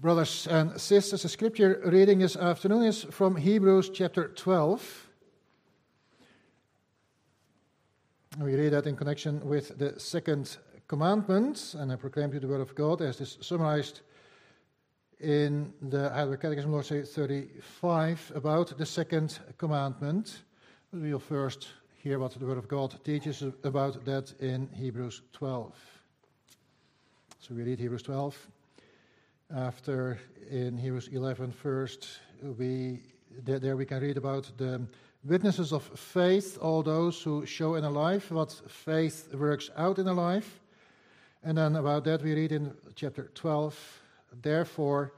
Brothers and sisters, the scripture reading this afternoon is from Hebrews chapter 12. We read that in connection with the second commandment, and I proclaim to you the word of God as is summarized in the Heidelberg Catechism, Lord's Day 35, about the second commandment. We'll first hear what the word of God teaches about that in Hebrews 12. So we read Hebrews 12. After in Hebrews 11, first, we, there we can read about the witnesses of faith, all those who show in a life what faith works out in a life. And then about that we read in chapter 12, therefore,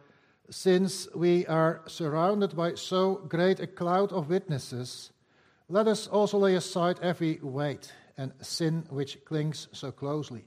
since we are surrounded by so great a cloud of witnesses, let us also lay aside every weight and sin which clings so closely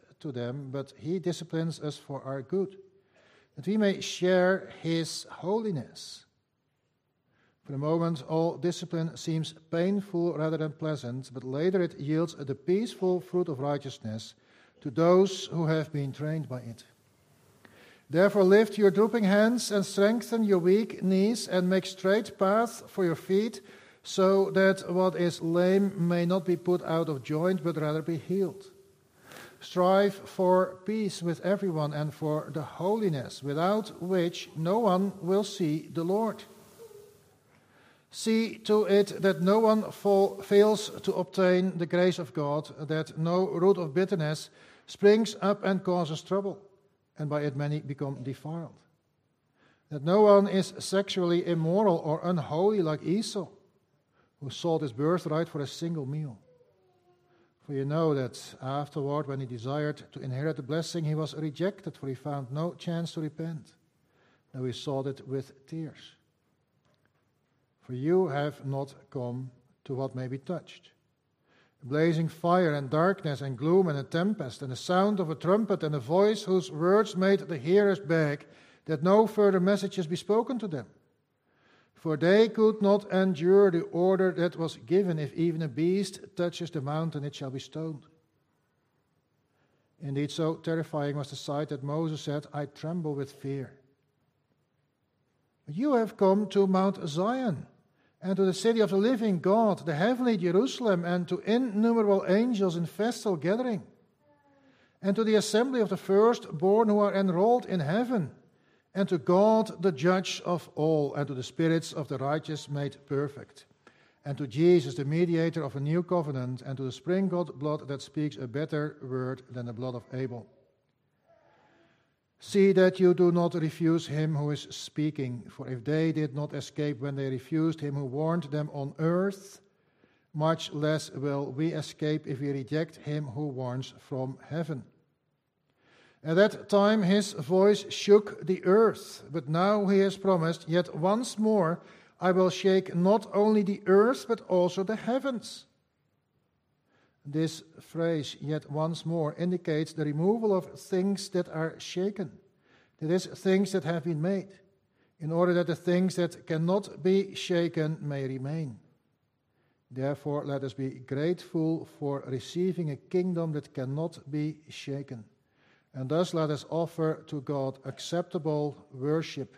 to them, but he disciplines us for our good, that we may share his holiness. For the moment, all discipline seems painful rather than pleasant, but later it yields the peaceful fruit of righteousness to those who have been trained by it. Therefore, lift your drooping hands and strengthen your weak knees, and make straight paths for your feet so that what is lame may not be put out of joint, but rather be healed. Strive for peace with everyone and for the holiness, without which no one will see the Lord. See to it that no one fall, fails to obtain the grace of God, that no root of bitterness springs up and causes trouble, and by it many become defiled. That no one is sexually immoral or unholy like Esau who sold his birthright for a single meal. You know that afterward, when he desired to inherit the blessing, he was rejected, for he found no chance to repent, though he sought it with tears. For you have not come to what may be touched. Blazing fire and darkness and gloom and a tempest and the sound of a trumpet and a voice whose words made the hearers beg that no further messages be spoken to them for they could not endure the order that was given if even a beast touches the mountain, it shall be stoned. Indeed, so terrifying was the sight that Moses said, I tremble with fear. You have come to Mount Zion and to the city of the living God, the heavenly Jerusalem, and to innumerable angels in festal gathering, and to the assembly of the firstborn who are enrolled in heaven and to God, the judge of all, and to the spirits of the righteous made perfect, and to Jesus, the mediator of a new covenant, and to the sprinkled blood that speaks a better word than the blood of Abel. See that you do not refuse him who is speaking, for if they did not escape when they refused him who warned them on earth, much less will we escape if we reject him who warns from heaven. At that time his voice shook the earth, but now he has promised, Yet once more I will shake not only the earth, but also the heavens. This phrase, yet once more, indicates the removal of things that are shaken, that is, things that have been made. in order that the things that cannot be shaken may remain. Therefore, let us be grateful for receiving a kingdom that cannot be shaken. And thus let us offer to God acceptable worship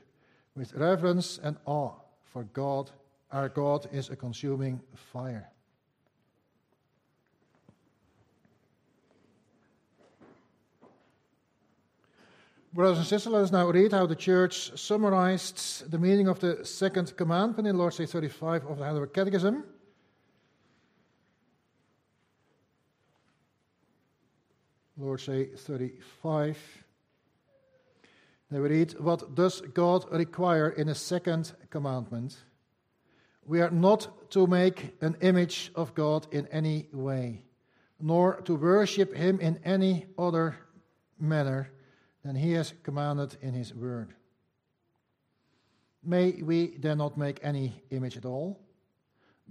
with reverence and awe, for God, our God, is a consuming fire. Brothers and sisters, let us now read how the church summarized the meaning of the second commandment in Lord's Day 35 of the Heidelberg Catechism. Lord's Day 35. They read, What does God require in a second commandment? We are not to make an image of God in any way, nor to worship Him in any other manner than he has commanded in his word. May we then not make any image at all?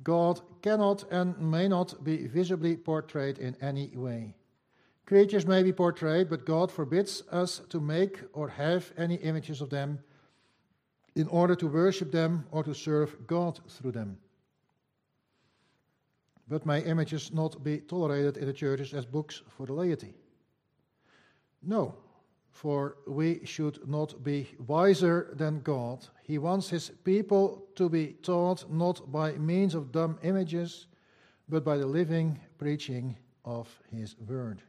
God cannot and may not be visibly portrayed in any way. Creatures may be portrayed, but God forbids us to make or have any images of them in order to worship them or to serve God through them. But may images not be tolerated in the churches as books for the laity? No, for we should not be wiser than God. He wants his people to be taught not by means of dumb images, but by the living preaching of his word.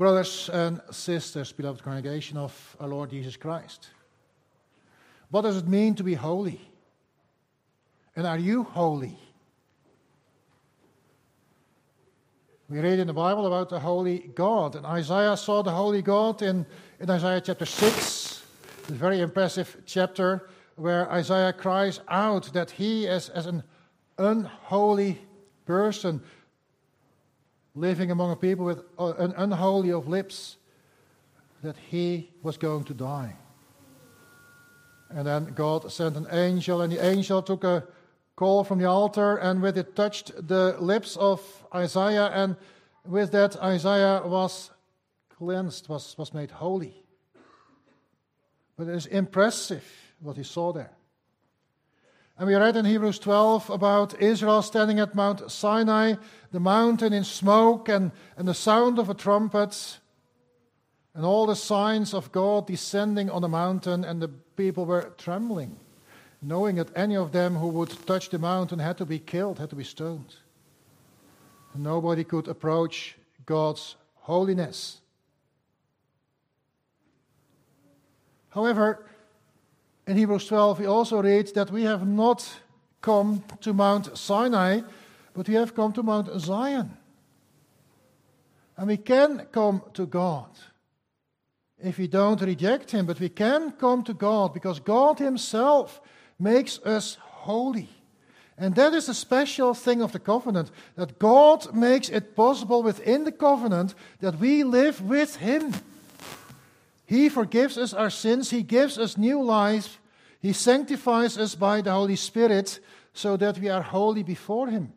Brothers and sisters, beloved congregation of our Lord Jesus Christ, what does it mean to be holy? And are you holy? We read in the Bible about the holy God, and Isaiah saw the holy God in, in Isaiah chapter 6, a very impressive chapter where Isaiah cries out that he, as, as an unholy person, living among a people with an unholy of lips, that he was going to die. And then God sent an angel, and the angel took a coal from the altar, and with it touched the lips of Isaiah, and with that Isaiah was cleansed, was, was made holy. But it is impressive what he saw there. And we read in Hebrews 12 about Israel standing at Mount Sinai, the mountain in smoke and, and the sound of a trumpet, and all the signs of God descending on the mountain, and the people were trembling, knowing that any of them who would touch the mountain had to be killed, had to be stoned. Nobody could approach God's holiness. However, in Hebrews 12, we also read that we have not come to Mount Sinai, but we have come to Mount Zion. And we can come to God if we don't reject Him, but we can come to God because God Himself makes us holy. And that is a special thing of the covenant that God makes it possible within the covenant that we live with Him. He forgives us our sins, He gives us new life, he sanctifies us by the Holy Spirit so that we are holy before Him.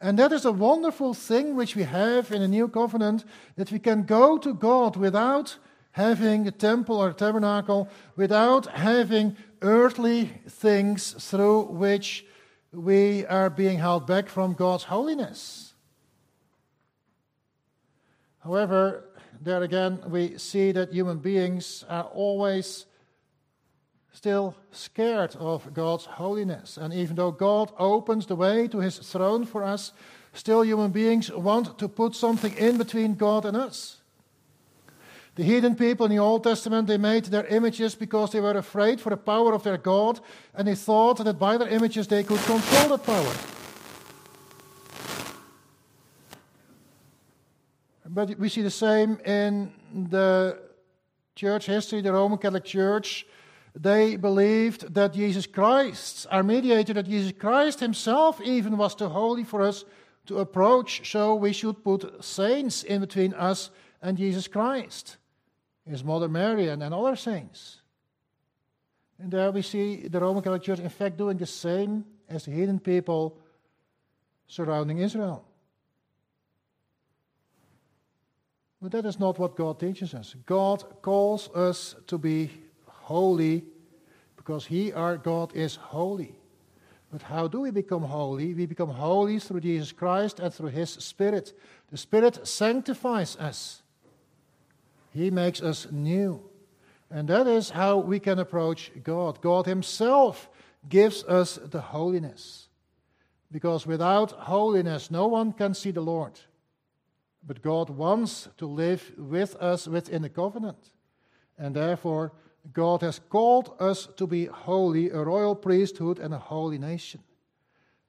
And that is a wonderful thing which we have in the new covenant that we can go to God without having a temple or a tabernacle, without having earthly things through which we are being held back from God's holiness. However, there again, we see that human beings are always still scared of God's holiness. And even though God opens the way to his throne for us, still human beings want to put something in between God and us. The heathen people in the Old Testament, they made their images because they were afraid for the power of their God, and they thought that by their images they could control that power. But we see the same in the church history, the Roman Catholic Church they believed that Jesus Christ, our mediator, that Jesus Christ himself even was too holy for us to approach, so we should put saints in between us and Jesus Christ, his mother Mary, and, other saints. And there we see the Roman Catholic Church, in fact, doing the same as the heathen people surrounding Israel. But that is not what God teaches us. God calls us to be holy because He, our God, is holy. But how do we become holy? We become holy through Jesus Christ and through His Spirit. The Spirit sanctifies us, He makes us new. And that is how we can approach God. God Himself gives us the holiness. Because without holiness, no one can see the Lord. But God wants to live with us within the covenant. And therefore, God has called us to be holy, a royal priesthood, and a holy nation.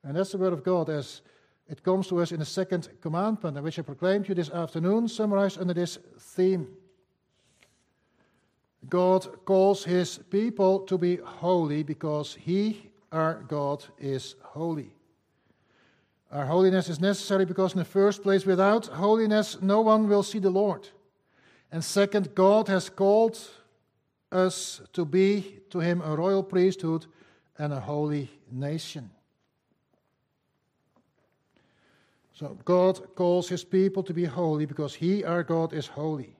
And that's the word of God as it comes to us in the second commandment, which I proclaimed to you this afternoon, summarized under this theme. God calls his people to be holy because he, our God, is holy. Our holiness is necessary because, in the first place, without holiness, no one will see the Lord. And second, God has called us to be to Him a royal priesthood and a holy nation. So, God calls His people to be holy because He, our God, is holy.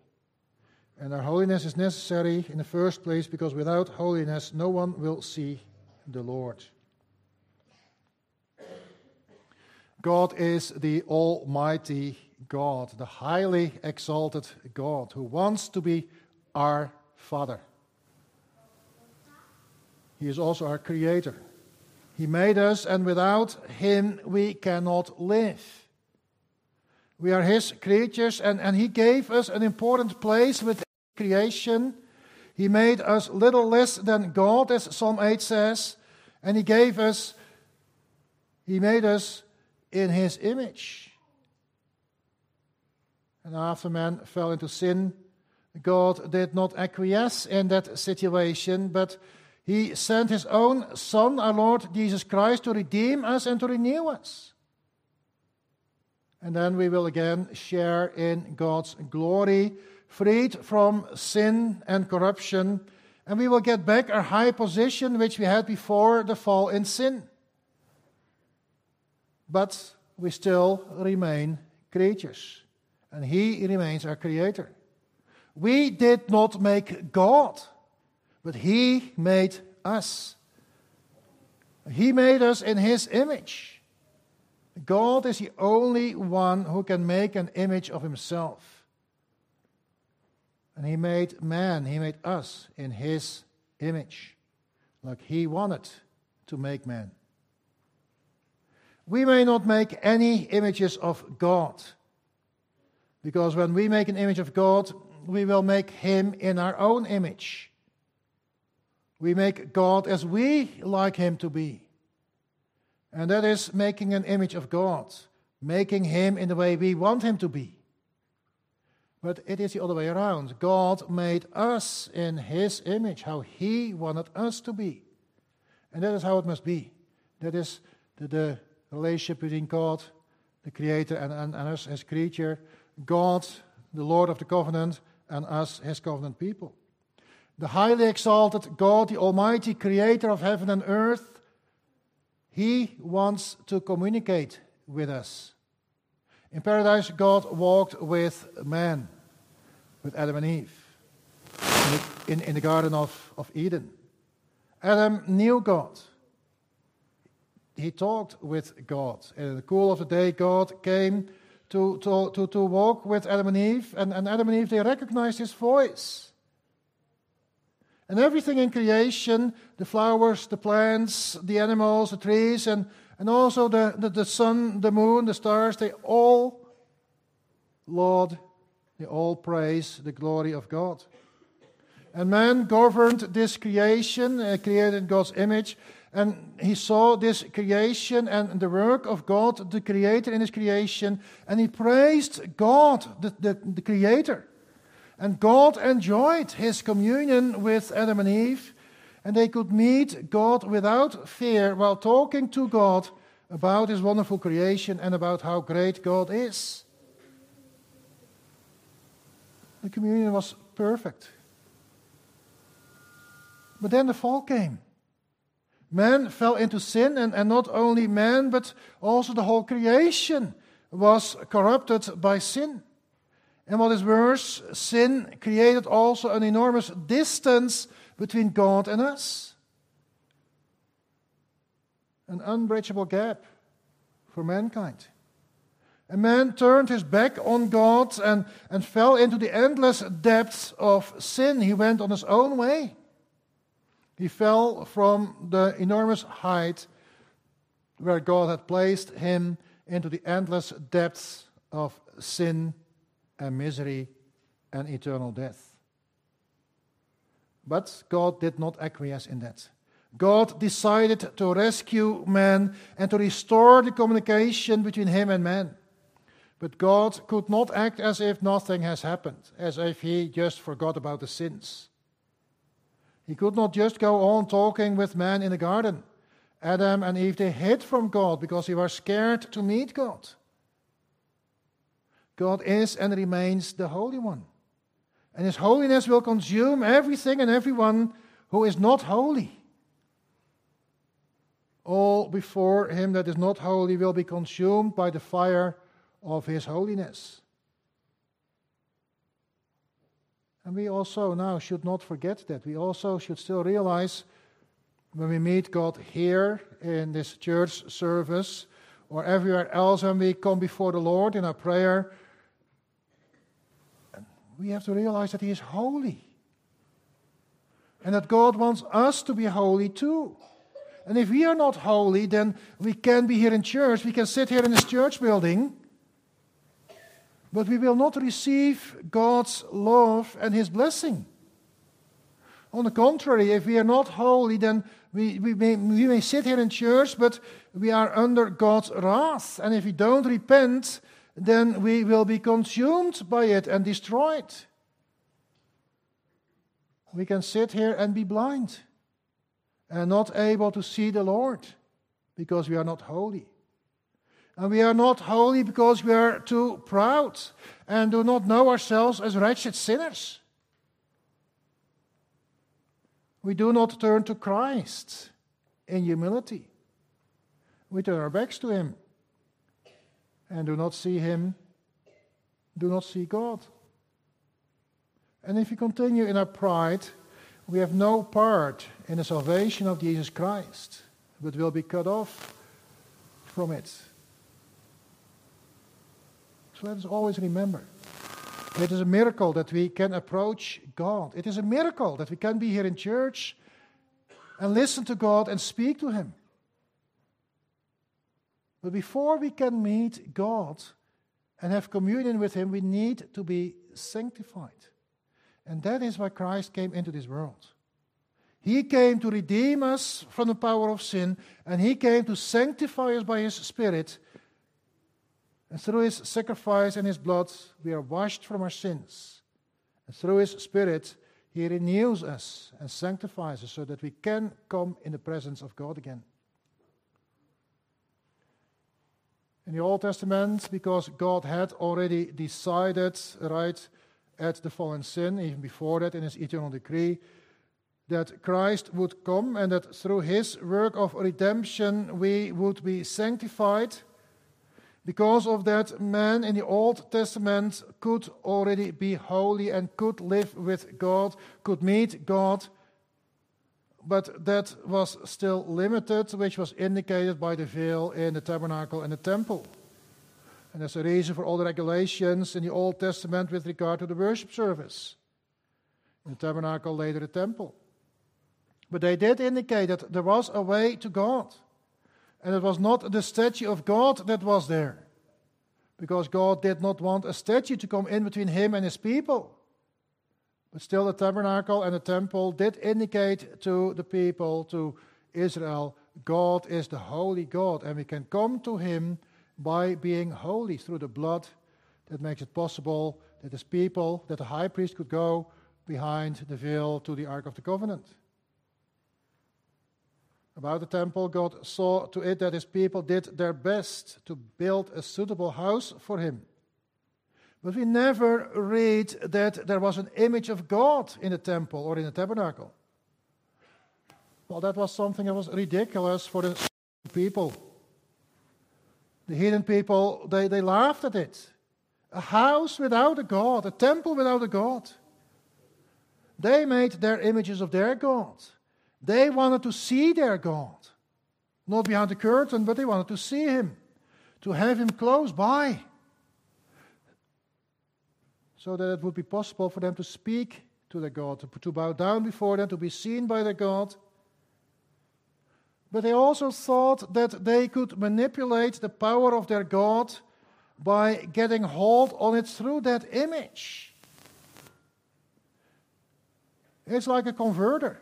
And our holiness is necessary in the first place because without holiness, no one will see the Lord. God is the Almighty God, the highly exalted God, who wants to be our Father. He is also our Creator. He made us, and without Him we cannot live. We are His creatures, and, and He gave us an important place within creation. He made us little less than God, as Psalm 8 says, and He gave us, He made us in his image. And after man fell into sin, God did not acquiesce in that situation, but he sent his own Son, our Lord Jesus Christ, to redeem us and to renew us. And then we will again share in God's glory, freed from sin and corruption, and we will get back our high position which we had before the fall in sin but we still remain creatures. And He remains our Creator. We did not make God, but He made us. He made us in His image. God is the only one who can make an image of Himself. And He made man, He made us in His image, like He wanted to make man. We may not make any images of God. Because when we make an image of God, we will make him in our own image. We make God as we like him to be. And that is making an image of God, making him in the way we want him to be. But it is the other way around. God made us in his image, how he wanted us to be. And that is how it must be. That is the, the relationship between God, the Creator, and, and, and us as creature, God, the Lord of the covenant, and us, his covenant people. The highly exalted God, the Almighty Creator of heaven and earth, He wants to communicate with us. In paradise, God walked with man, with Adam and Eve, in the, in, in the Garden of, of Eden. Adam knew God he talked with God. In the cool of the day, God came to, to, to, to walk with Adam and Eve, and, and Adam and Eve, they recognized his voice. And everything in creation, the flowers, the plants, the animals, the trees, and, and also the, the, the sun, the moon, the stars, they all laud, they all praise the glory of God. And man governed this creation, uh, created in God's image, and he saw this creation and the work of God, the Creator in his creation, and he praised God, the, the, the Creator. And God enjoyed his communion with Adam and Eve, and they could meet God without fear while talking to God about his wonderful creation and about how great God is. The communion was perfect. But then the fall came. Man fell into sin, and, and not only man, but also the whole creation was corrupted by sin. And what is worse, sin created also an enormous distance between God and us. An unbridgeable gap for mankind. A man turned his back on God and, and fell into the endless depths of sin. He went on his own way. He fell from the enormous height where God had placed him into the endless depths of sin and misery and eternal death. But God did not acquiesce in that. God decided to rescue man and to restore the communication between him and man. But God could not act as if nothing has happened, as if he just forgot about the sins. He could not just go on talking with man in the garden. Adam and Eve, they hid from God because they were scared to meet God. God is and remains the Holy One. And His holiness will consume everything and everyone who is not holy. All before Him that is not holy will be consumed by the fire of His holiness. And we also now should not forget that. We also should still realize when we meet God here in this church service or everywhere else when we come before the Lord in our prayer, we have to realize that He is holy. And that God wants us to be holy too. And if we are not holy, then we can be here in church, we can sit here in this church building but we will not receive God's love and His blessing. On the contrary, if we are not holy, then we, we, may, we may sit here in church, but we are under God's wrath. And if we don't repent, then we will be consumed by it and destroyed. We can sit here and be blind and not able to see the Lord because we are not holy. And we are not holy because we are too proud and do not know ourselves as wretched sinners. We do not turn to Christ in humility. We turn our backs to Him and do not see Him, do not see God. And if we continue in our pride, we have no part in the salvation of Jesus Christ, but will be cut off from it. So let us always remember it is a miracle that we can approach God. It is a miracle that we can be here in church and listen to God and speak to Him. But before we can meet God and have communion with Him, we need to be sanctified. And that is why Christ came into this world. He came to redeem us from the power of sin, and He came to sanctify us by His Spirit and through his sacrifice and his blood, we are washed from our sins. And through his Spirit, he renews us and sanctifies us so that we can come in the presence of God again. In the Old Testament, because God had already decided, right, at the fallen sin, even before that in his eternal decree, that Christ would come and that through his work of redemption we would be sanctified because of that, man in the Old Testament could already be holy and could live with God, could meet God, but that was still limited, which was indicated by the veil in the tabernacle and the temple. And there's a reason for all the regulations in the Old Testament with regard to the worship service. In the tabernacle, later the temple. But they did indicate that there was a way to God. And it was not the statue of God that was there. Because God did not want a statue to come in between him and his people. But still, the tabernacle and the temple did indicate to the people, to Israel, God is the holy God. And we can come to him by being holy through the blood that makes it possible that his people, that the high priest could go behind the veil to the Ark of the Covenant. About the temple, God saw to it that his people did their best to build a suitable house for him. But we never read that there was an image of God in the temple or in the tabernacle. Well, that was something that was ridiculous for the people. The heathen people, they, they laughed at it. A house without a God, a temple without a God. They made their images of their God. They wanted to see their God. Not behind the curtain, but they wanted to see him, to have him close by. So that it would be possible for them to speak to their God, to, to bow down before them, to be seen by their God. But they also thought that they could manipulate the power of their God by getting hold on it through that image. It's like a converter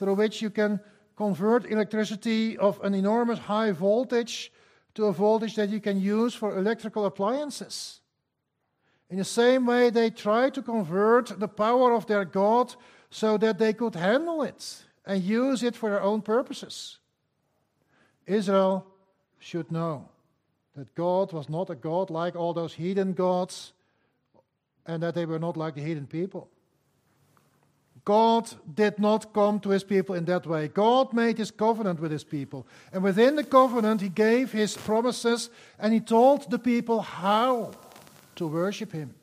through which you can convert electricity of an enormous high voltage to a voltage that you can use for electrical appliances. In the same way, they try to convert the power of their God so that they could handle it and use it for their own purposes. Israel should know that God was not a God like all those heathen gods and that they were not like the heathen people. God did not come to his people in that way. God made his covenant with his people. And within the covenant, he gave his promises and he told the people how to worship him.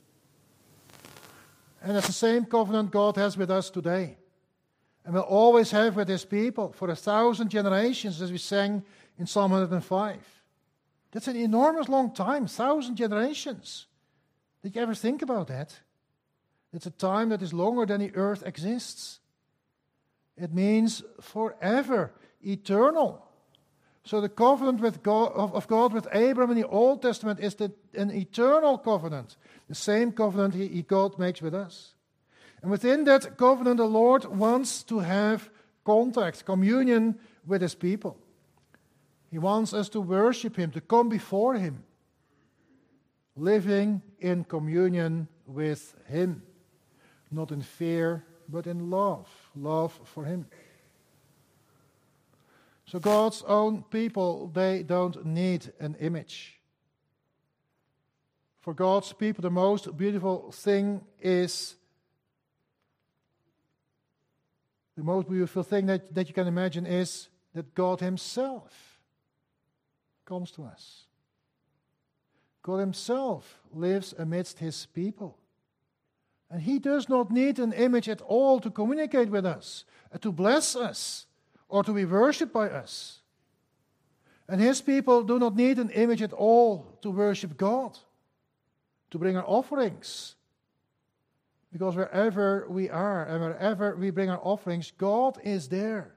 And that's the same covenant God has with us today and will always have with his people for a thousand generations, as we sang in Psalm 105. That's an enormous long time, thousand generations. Did you ever think about that? It's a time that is longer than the earth exists. It means forever, eternal. So the covenant with God, of, God with Abraham in the Old Testament is the, an eternal covenant, the same covenant he, he, God makes with us. And within that covenant, the Lord wants to have contact, communion with his people. He wants us to worship him, to come before him, living in communion with him, not in fear, but in love, love for him. So God's own people, they don't need an image. For God's people, the most beautiful thing is The most beautiful thing that, that you can imagine is that God Himself comes to us. God Himself lives amidst His people. And He does not need an image at all to communicate with us, uh, to bless us, or to be worshipped by us. And His people do not need an image at all to worship God, to bring our offerings, because wherever we are and wherever we bring our offerings, God is there.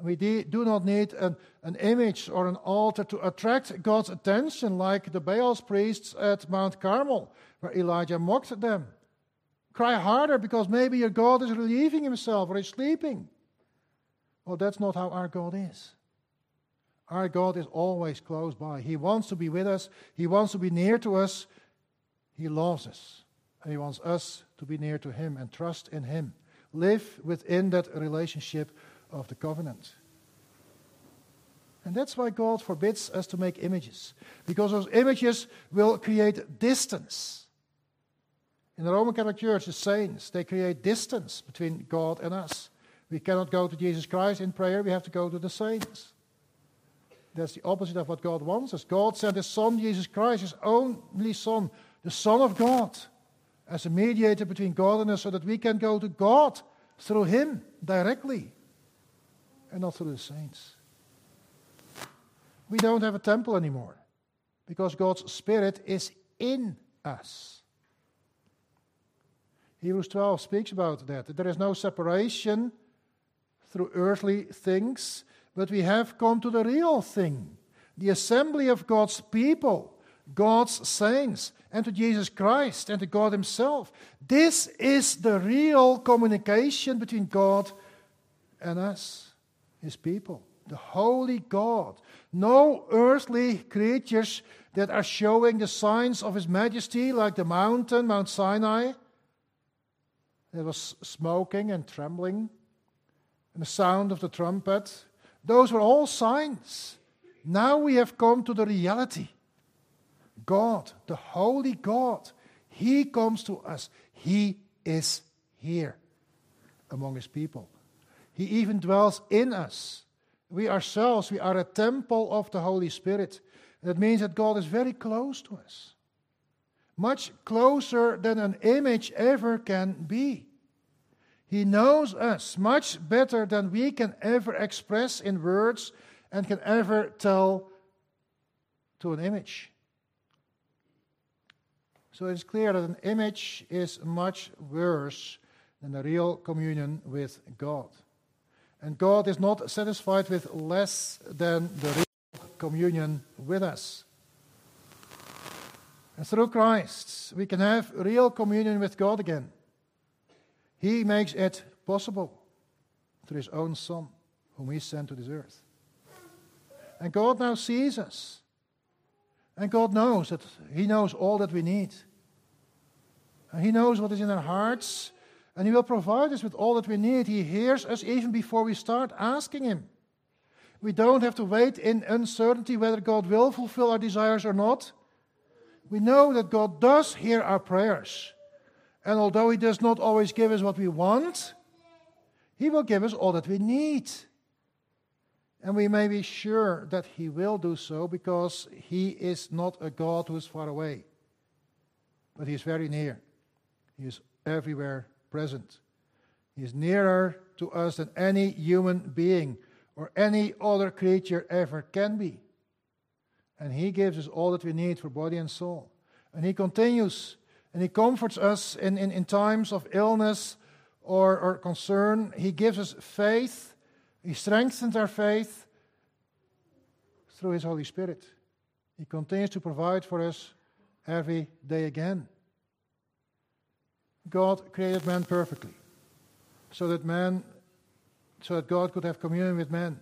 We do not need an, an image or an altar to attract God's attention like the Baal's priests at Mount Carmel, where Elijah mocked them. Cry harder because maybe your God is relieving himself or is sleeping. Well, that's not how our God is. Our God is always close by. He wants to be with us, He wants to be near to us, He loves us. And He wants us to be near to Him and trust in Him. Live within that relationship of the covenant. And that's why God forbids us to make images, because those images will create distance. In the Roman Catholic Church, the saints, they create distance between God and us. We cannot go to Jesus Christ in prayer, we have to go to the saints. That's the opposite of what God wants us. God sent His Son, Jesus Christ, His only Son, the Son of God, as a mediator between God and us so that we can go to God through Him directly and not through the saints. We don't have a temple anymore because God's Spirit is in us. Hebrews 12 speaks about that. There is no separation through earthly things, but we have come to the real thing the assembly of God's people, God's saints, and to Jesus Christ and to God Himself. This is the real communication between God and us, His people. The holy God. No earthly creatures that are showing the signs of His majesty, like the mountain, Mount Sinai. There was smoking and trembling, and the sound of the trumpet. Those were all signs. Now we have come to the reality God, the holy God. He comes to us. He is here among his people. He even dwells in us. We ourselves, we are a temple of the Holy Spirit. That means that God is very close to us. Much closer than an image ever can be. He knows us much better than we can ever express in words and can ever tell to an image. So it's clear that an image is much worse than a real communion with God. And God is not satisfied with less than the real communion with us. And through Christ, we can have real communion with God again. He makes it possible through His own Son, whom He sent to this earth. And God now sees us. And God knows that He knows all that we need. And He knows what is in our hearts. And He will provide us with all that we need. He hears us even before we start asking Him. We don't have to wait in uncertainty whether God will fulfill our desires or not. We know that God does hear our prayers. And although He does not always give us what we want, He will give us all that we need. And we may be sure that He will do so because He is not a God who is far away, but He is very near. He is everywhere present. He is nearer to us than any human being or any other creature ever can be. And He gives us all that we need for body and soul. And He continues and He comforts us in, in, in times of illness or, or concern. He gives us faith, He strengthens our faith through His Holy Spirit. He continues to provide for us every day again. God created man perfectly so that man so that God could have communion with man.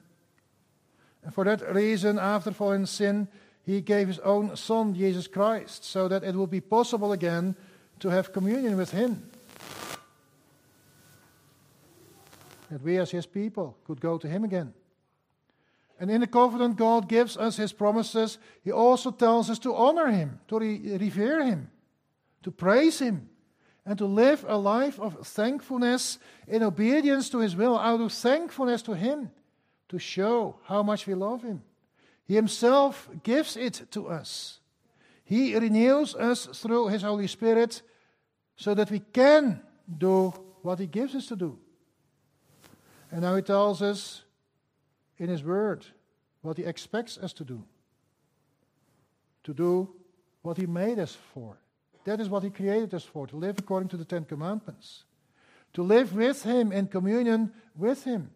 And for that reason, after falling sin, he gave his own Son, Jesus Christ, so that it would be possible again to have communion with him. That we, as his people, could go to him again. And in the covenant, God gives us his promises. He also tells us to honor him, to re- revere him, to praise him, and to live a life of thankfulness in obedience to his will, out of thankfulness to him, to show how much we love him. He Himself gives it to us. He renews us through His Holy Spirit so that we can do what He gives us to do. And now He tells us in His Word what He expects us to do to do what He made us for. That is what He created us for, to live according to the Ten Commandments, to live with Him in communion with Him.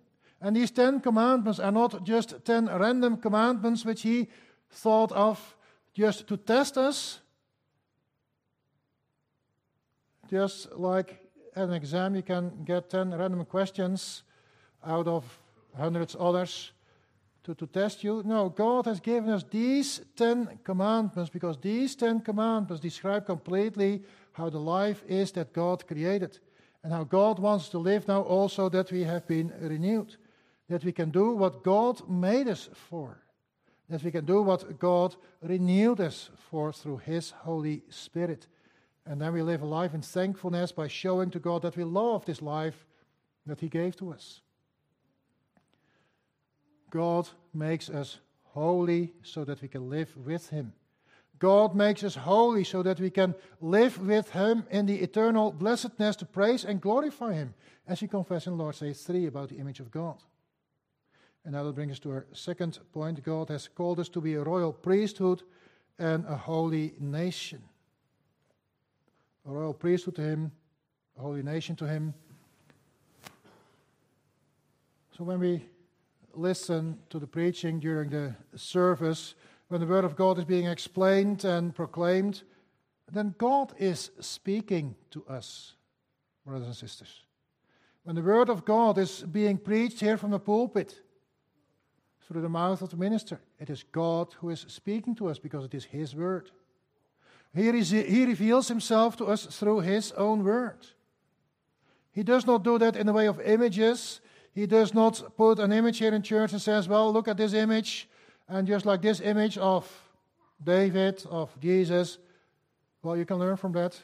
And these Ten Commandments are not just ten random commandments which he thought of just to test us. Just like an exam, you can get 10 random questions out of hundreds others to, to test you. No, God has given us these 10 commandments because these 10 commandments describe completely how the life is that God created and how God wants to live now also that we have been renewed that we can do what God made us for, that we can do what God renewed us for through His Holy Spirit. And then we live a life in thankfulness by showing to God that we love this life that He gave to us. God makes us holy so that we can live with Him. God makes us holy so that we can live with Him in the eternal blessedness to praise and glorify Him, as we confess in Lord's Day 3 about the image of God. And that will bring us to our second point. God has called us to be a royal priesthood and a holy nation. A royal priesthood to Him, a holy nation to Him. So when we listen to the preaching during the service, when the Word of God is being explained and proclaimed, then God is speaking to us, brothers and sisters. When the Word of God is being preached here from the pulpit, through the mouth of the minister. It is God who is speaking to us because it is His word. He, reveals Himself to us through His own word. He does not do that in the way of images. He does not put an image here in church and says, Well, look at this image, and just like this image of David, of Jesus. Well, you can learn from that.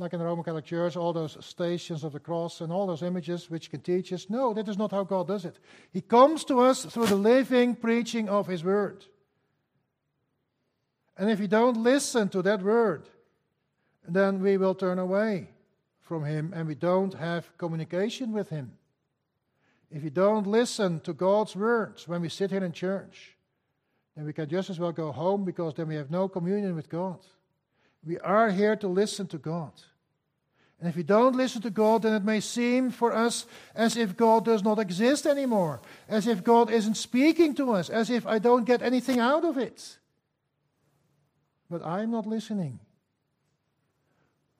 Like in the Roman Catholic Church, all those stations of the cross and all those images which can teach us. No, that is not how God does it. He comes to us through the living preaching of His Word. And if we don't listen to that Word, then we will turn away from Him and we don't have communication with Him. If we don't listen to God's words when we sit here in church, then we can just as well go home because then we have no communion with God. We are here to listen to God. And if we don't listen to God, then it may seem for us as if God does not exist anymore, as if God isn't speaking to us, as if I don't get anything out of it. But I'm not listening.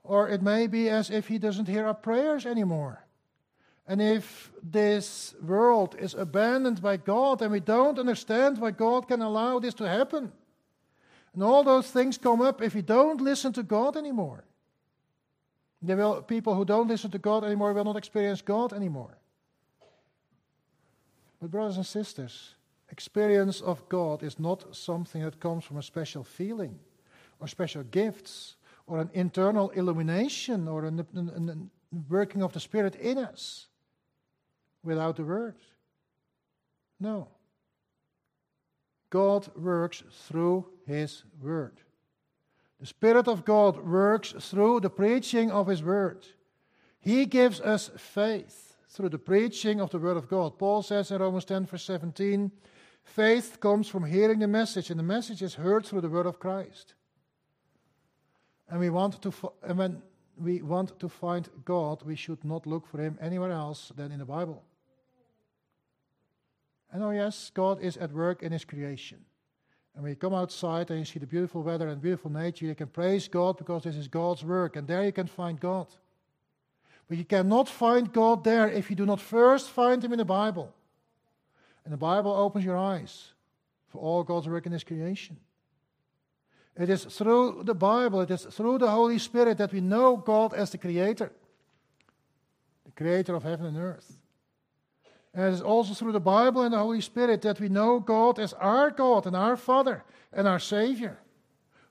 Or it may be as if He doesn't hear our prayers anymore. And if this world is abandoned by God and we don't understand why God can allow this to happen, and all those things come up if we don't listen to God anymore. There will, people who don't listen to God anymore will not experience God anymore. But, brothers and sisters, experience of God is not something that comes from a special feeling or special gifts or an internal illumination or a working of the Spirit in us without the Word. No. God works through His Word. The Spirit of God works through the preaching of His Word. He gives us faith through the preaching of the Word of God. Paul says in Romans 10, verse 17, faith comes from hearing the message, and the message is heard through the Word of Christ. And we want to, and when we want to find God, we should not look for Him anywhere else than in the Bible. And oh, yes, God is at work in His creation. And when you come outside and you see the beautiful weather and beautiful nature, you can praise God because this is God's work, and there you can find God. But you cannot find God there if you do not first find Him in the Bible. And the Bible opens your eyes for all God's work in His creation. It is through the Bible, it is through the Holy Spirit that we know God as the Creator, the Creator of heaven and earth. And it is also through the Bible and the Holy Spirit that we know God as our God and our Father and our Savior,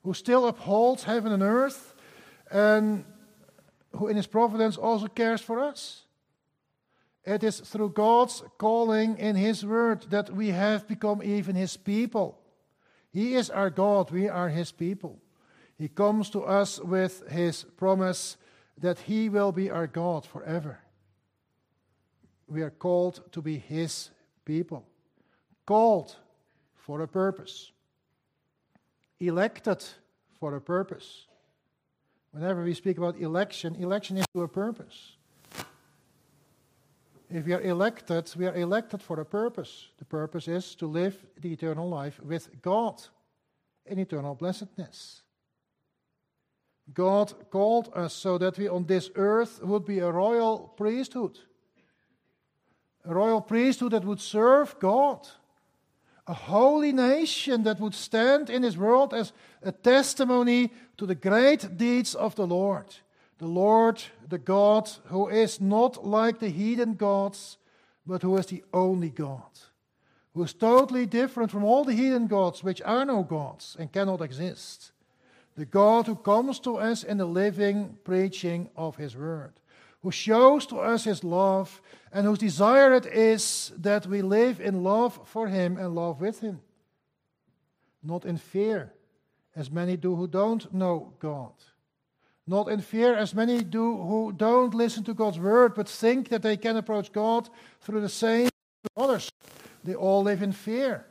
who still upholds heaven and earth and who in His providence also cares for us. It is through God's calling in His Word that we have become even His people. He is our God, we are His people. He comes to us with His promise that He will be our God forever we are called to be His people. Called for a purpose. Elected for a purpose. Whenever we speak about election, election is to a purpose. If we are elected, we are elected for a purpose. The purpose is to live the eternal life with God in eternal blessedness. God called us so that we on this earth would be a royal priesthood a royal priesthood that would serve God, a holy nation that would stand in His world as a testimony to the great deeds of the Lord. The Lord, the God who is not like the heathen gods, but who is the only God, who is totally different from all the heathen gods, which are no gods and cannot exist. The God who comes to us in the living preaching of His word who shows to us his love, and whose desire it is that we live in love for him and love with him. Not in fear, as many do who don't know God. Not in fear, as many do who don't listen to God's word, but think that they can approach God through the same others. They all live in fear.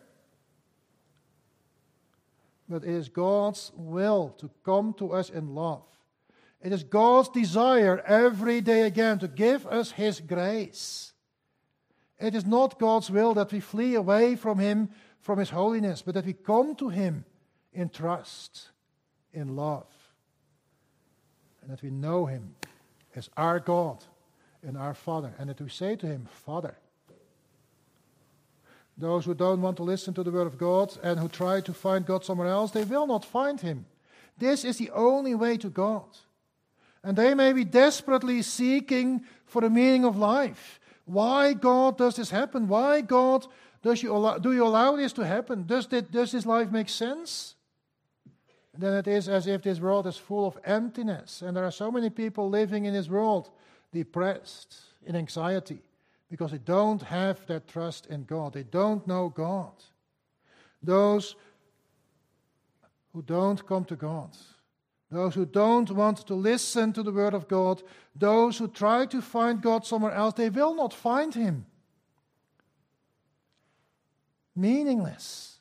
But it is God's will to come to us in love it is God's desire every day again to give us His grace. It is not God's will that we flee away from Him, from His holiness, but that we come to Him in trust, in love, and that we know Him as our God and our Father, and that we say to Him, Father. Those who don't want to listen to the Word of God and who try to find God somewhere else, they will not find Him. This is the only way to God. And they may be desperately seeking for the meaning of life. Why, God, does this happen? Why, God, does you allow, do you allow this to happen? Does, this, does this life make sense? then it is as if this world is full of emptiness. And there are so many people living in this world depressed, in anxiety, because they don't have that trust in God. They don't know God. Those who don't come to God, those who don't want to listen to the Word of God, those who try to find God somewhere else, they will not find Him. Meaningless.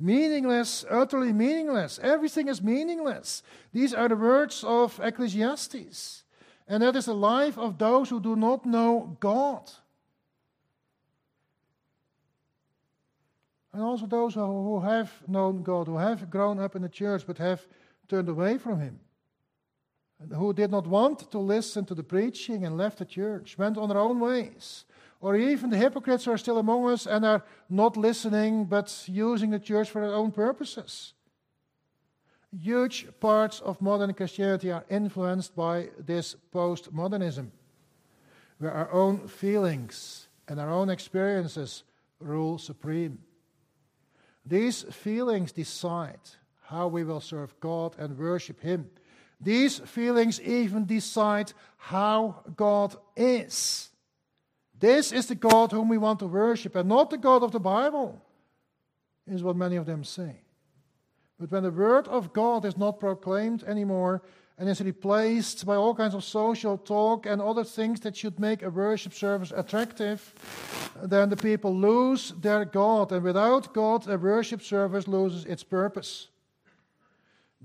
Meaningless, utterly meaningless. Everything is meaningless. These are the words of Ecclesiastes. And that is the life of those who do not know God. And also those who have known God, who have grown up in the church but have turned away from Him, who did not want to listen to the preaching and left the church, went on their own ways. Or even the hypocrites who are still among us and are not listening but using the church for their own purposes. Huge parts of modern Christianity are influenced by this postmodernism, where our own feelings and our own experiences rule supreme. These feelings decide how we will serve God and worship Him. These feelings even decide how God is. This is the God whom we want to worship, and not the God of the Bible, is what many of them say. But when the Word of God is not proclaimed anymore and is replaced by all kinds of social talk and other things that should make a worship service attractive, then the people lose their God. And without God, a worship service loses its purpose.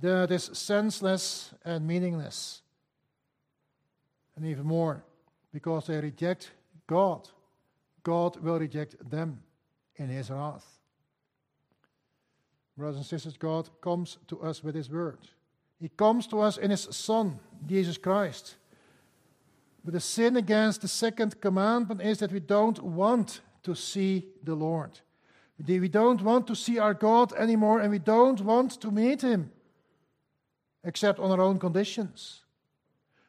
That is senseless and meaningless. And even more, because they reject God, God will reject them in His wrath. Brothers and sisters, God comes to us with His word. He comes to us in His Son, Jesus Christ. But the sin against the second commandment is that we don't want to see the Lord. We don't want to see our God anymore, and we don't want to meet Him, except on our own conditions.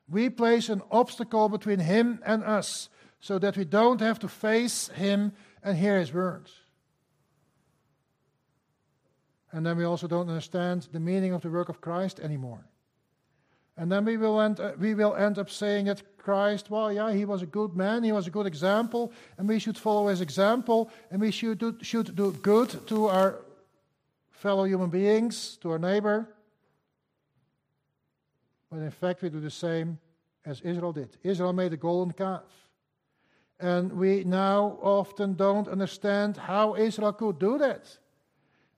We place an obstacle between Him and us so that we don't have to face Him and hear His words. And then we also don't understand the meaning of the work of Christ anymore. And then we will end, uh, we will end up saying that Christ, well, yeah, he was a good man, he was a good example, and we should follow his example, and we should do, should do good to our fellow human beings, to our neighbor. In fact, we do the same as Israel did. Israel made a golden calf. And we now often don't understand how Israel could do that.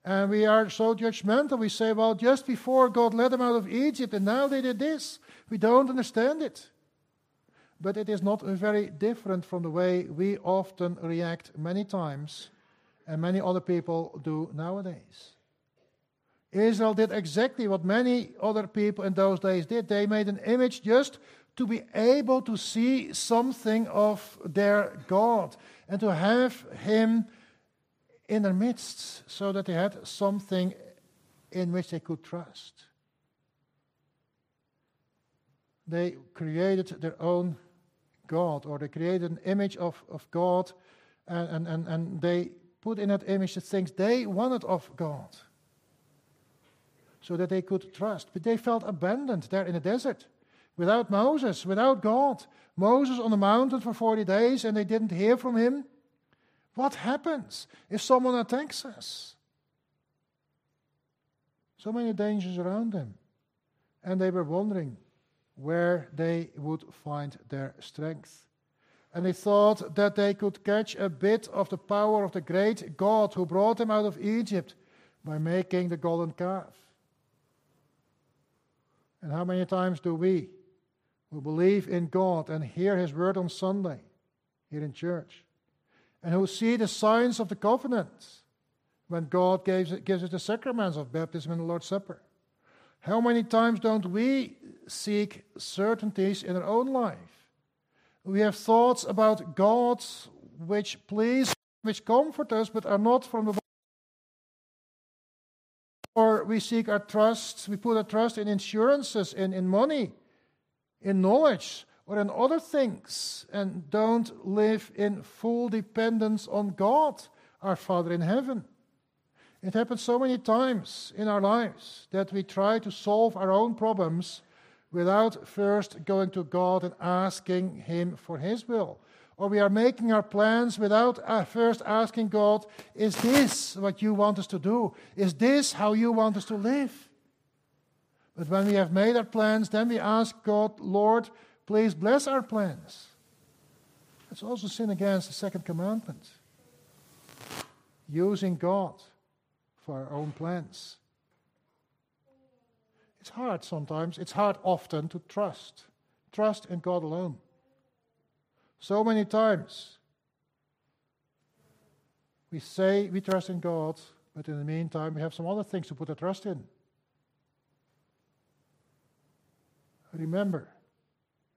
And we are so judgmental. We say, well, just before God led them out of Egypt, and now they did this. We don't understand it. But it is not very different from the way we often react many times, and many other people do nowadays. Israel did exactly what many other people in those days did. They made an image just to be able to see something of their God and to have Him in their midst so that they had something in which they could trust. They created their own God, or they created an image of, of God, and, and, and they put in that image the things they wanted of God so that they could trust. But they felt abandoned there in the desert without Moses, without God. Moses on the mountain for 40 days, and they didn't hear from him. What happens if someone attacks us? So many dangers around them. And they were wondering where they would find their strength. And they thought that they could catch a bit of the power of the great God who brought them out of Egypt by making the golden calf. And how many times do we, who believe in God and hear His word on Sunday here in church, and who see the signs of the covenant when God gives, gives us the sacraments of baptism and the Lord's Supper. How many times don't we seek certainties in our own life? We have thoughts about God which please, which comfort us, but are not from the or we seek our trust, we put our trust in insurances, in, in money, in knowledge, or in other things and don't live in full dependence on God, our Father in heaven. It happens so many times in our lives that we try to solve our own problems without first going to God and asking Him for His will. Or we are making our plans without uh, first asking God, Is this what you want us to do? Is this how you want us to live? But when we have made our plans, then we ask God, Lord, please bless our plans. It's also sin against the second commandment using God for our own plans. It's hard sometimes, it's hard often to trust. Trust in God alone. So many times we say we trust in God, but in the meantime we have some other things to put our trust in. Remember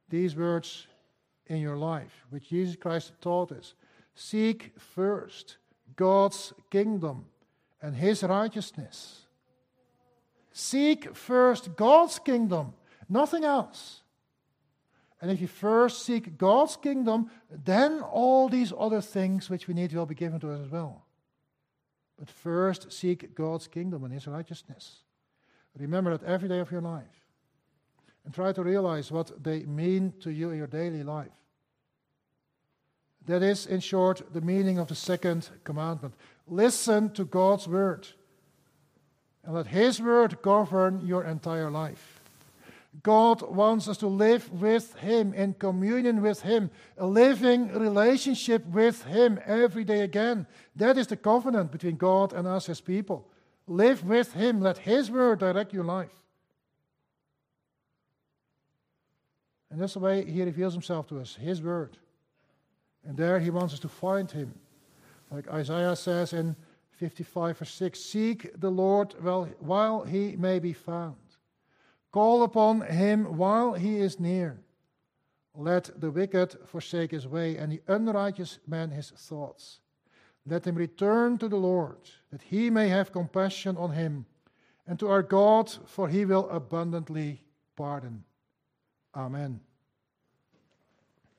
these words in your life, which Jesus Christ taught us. Seek first God's kingdom and his righteousness. Seek first God's kingdom, nothing else. And if you first seek God's kingdom, then all these other things which we need will be given to us as well. But first seek God's kingdom and his righteousness. Remember that every day of your life. And try to realize what they mean to you in your daily life. That is, in short, the meaning of the second commandment. Listen to God's word and let His word govern your entire life. God wants us to live with Him, in communion with Him, a living relationship with Him every day again. That is the covenant between God and us as people. Live with Him, let His word direct your life. And that's the way He reveals Himself to us, His word. And there He wants us to find Him. Like Isaiah says in 55 or 6 Seek the Lord while he may be found. Call upon him while he is near. Let the wicked forsake his way, and the unrighteous man his thoughts. Let him return to the Lord, that he may have compassion on him, and to our God, for he will abundantly pardon. Amen.